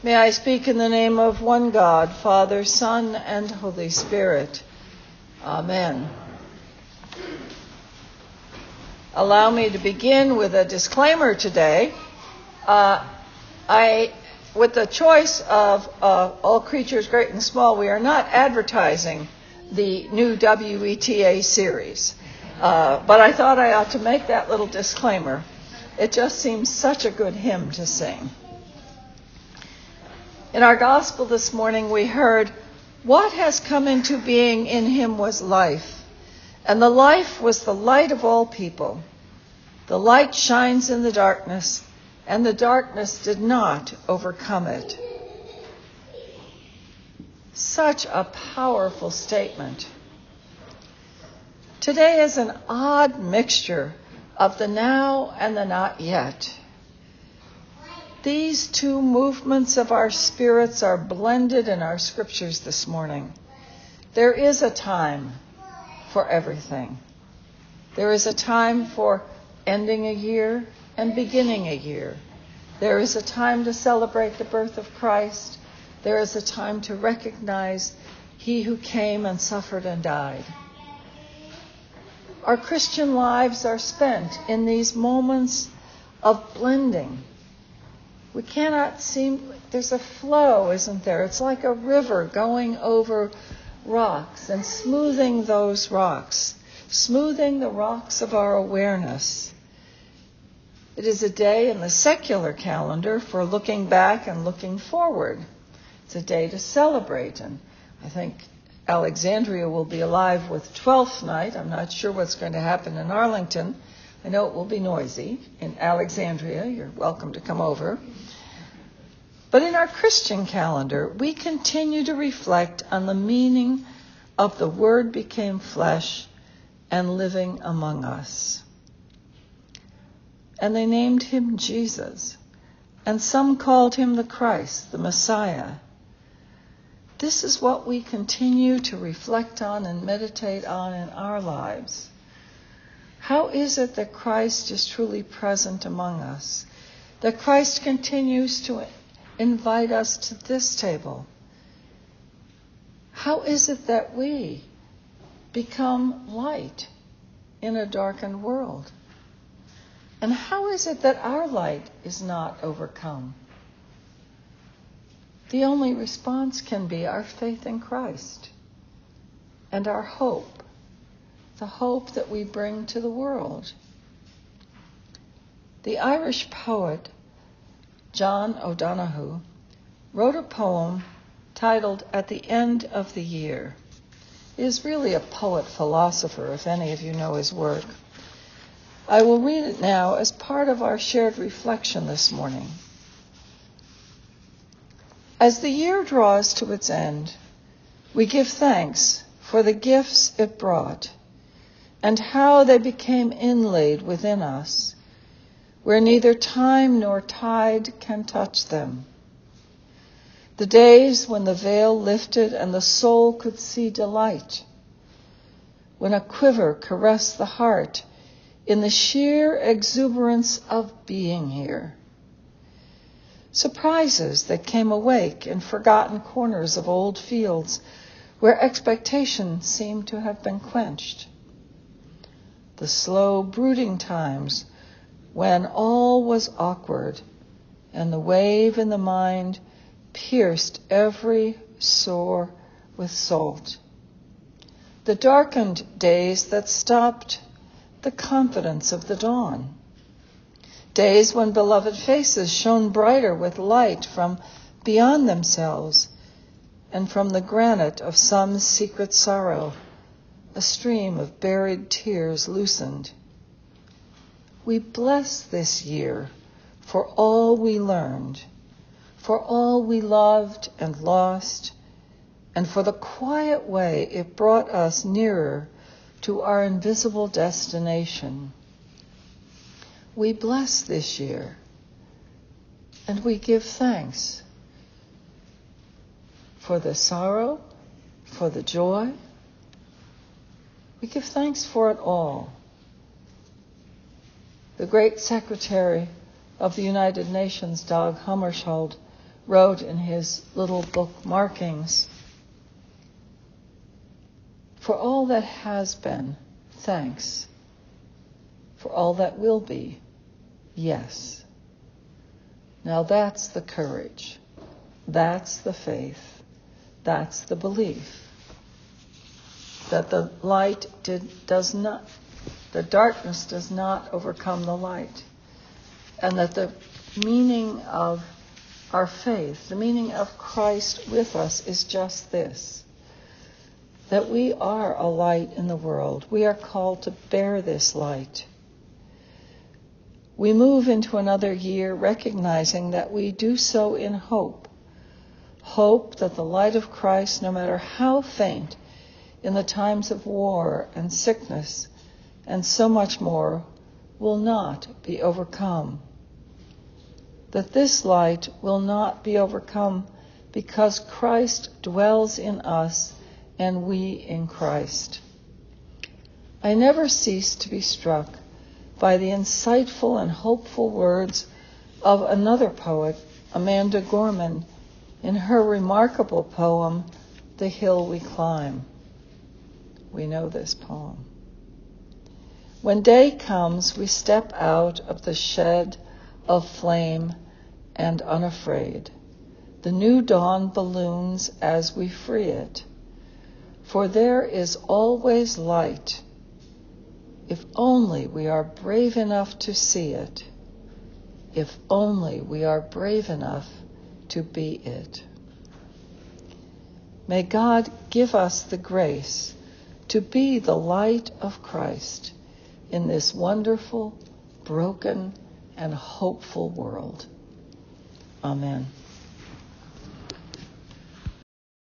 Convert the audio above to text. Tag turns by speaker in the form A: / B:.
A: May I speak in the name of one God, Father, Son, and Holy Spirit. Amen. Allow me to begin with a disclaimer today. Uh, I, with the choice of uh, All Creatures Great and Small, we are not advertising the new WETA series. Uh, but I thought I ought to make that little disclaimer. It just seems such a good hymn to sing. In our gospel this morning, we heard, What has come into being in him was life, and the life was the light of all people. The light shines in the darkness, and the darkness did not overcome it. Such a powerful statement. Today is an odd mixture of the now and the not yet. These two movements of our spirits are blended in our scriptures this morning. There is a time for everything. There is a time for ending a year and beginning a year. There is a time to celebrate the birth of Christ. There is a time to recognize He who came and suffered and died. Our Christian lives are spent in these moments of blending we cannot seem, there's a flow, isn't there? It's like a river going over rocks and smoothing those rocks, smoothing the rocks of our awareness. It is a day in the secular calendar for looking back and looking forward. It's a day to celebrate, and I think Alexandria will be alive with Twelfth Night. I'm not sure what's going to happen in Arlington. I know it will be noisy in Alexandria. You're welcome to come over. But in our Christian calendar, we continue to reflect on the meaning of the Word became flesh and living among us. And they named him Jesus, and some called him the Christ, the Messiah. This is what we continue to reflect on and meditate on in our lives. How is it that Christ is truly present among us? That Christ continues to invite us to this table? How is it that we become light in a darkened world? And how is it that our light is not overcome? The only response can be our faith in Christ and our hope, the hope that we bring to the world. The Irish poet John O'Donohue, wrote a poem titled At the End of the Year. He is really a poet philosopher, if any of you know his work. I will read it now as part of our shared reflection this morning. As the year draws to its end, we give thanks for the gifts it brought and how they became inlaid within us where neither time nor tide can touch them. The days when the veil lifted and the soul could see delight, when a quiver caressed the heart in the sheer exuberance of being here. Surprises that came awake in forgotten corners of old fields where expectation seemed to have been quenched. The slow brooding times when all was awkward and the wave in the mind pierced every sore with salt. The darkened days that stopped the confidence of the dawn. Days when beloved faces shone brighter with light from beyond themselves and from the granite of some secret sorrow, a stream of buried tears loosened we bless this year for all we learned, for all we loved and lost, and for the quiet way it brought us nearer to our invisible destination. We bless this year and we give thanks for the sorrow, for the joy. We give thanks for it all the great secretary of the United Nations, Dag Hammarskjöld, wrote in his little book markings For all that has been, thanks. For all that will be, yes. Now that's the courage. That's the faith. That's the belief that the light did, does not, the darkness does not overcome the light. And that the meaning of our faith, the meaning of Christ with us is just this that we are a light in the world. We are called to bear this light. We move into another year recognizing that we do so in hope. Hope that the light of Christ, no matter how faint, in the times of war and sickness and so much more, will not be overcome that this light will not be overcome because Christ dwells in us and we in Christ. I never cease to be struck by the insightful and hopeful words of another poet, Amanda Gorman, in her remarkable poem, The Hill We Climb. We know this poem. When day comes, we step out of the shed of flame and unafraid. The new dawn balloons as we free it. For there is always light, if only we are brave enough to see it, if only we are brave enough to be it. May God give us the grace to be the light of Christ in this wonderful, broken, and hopeful world. Amen.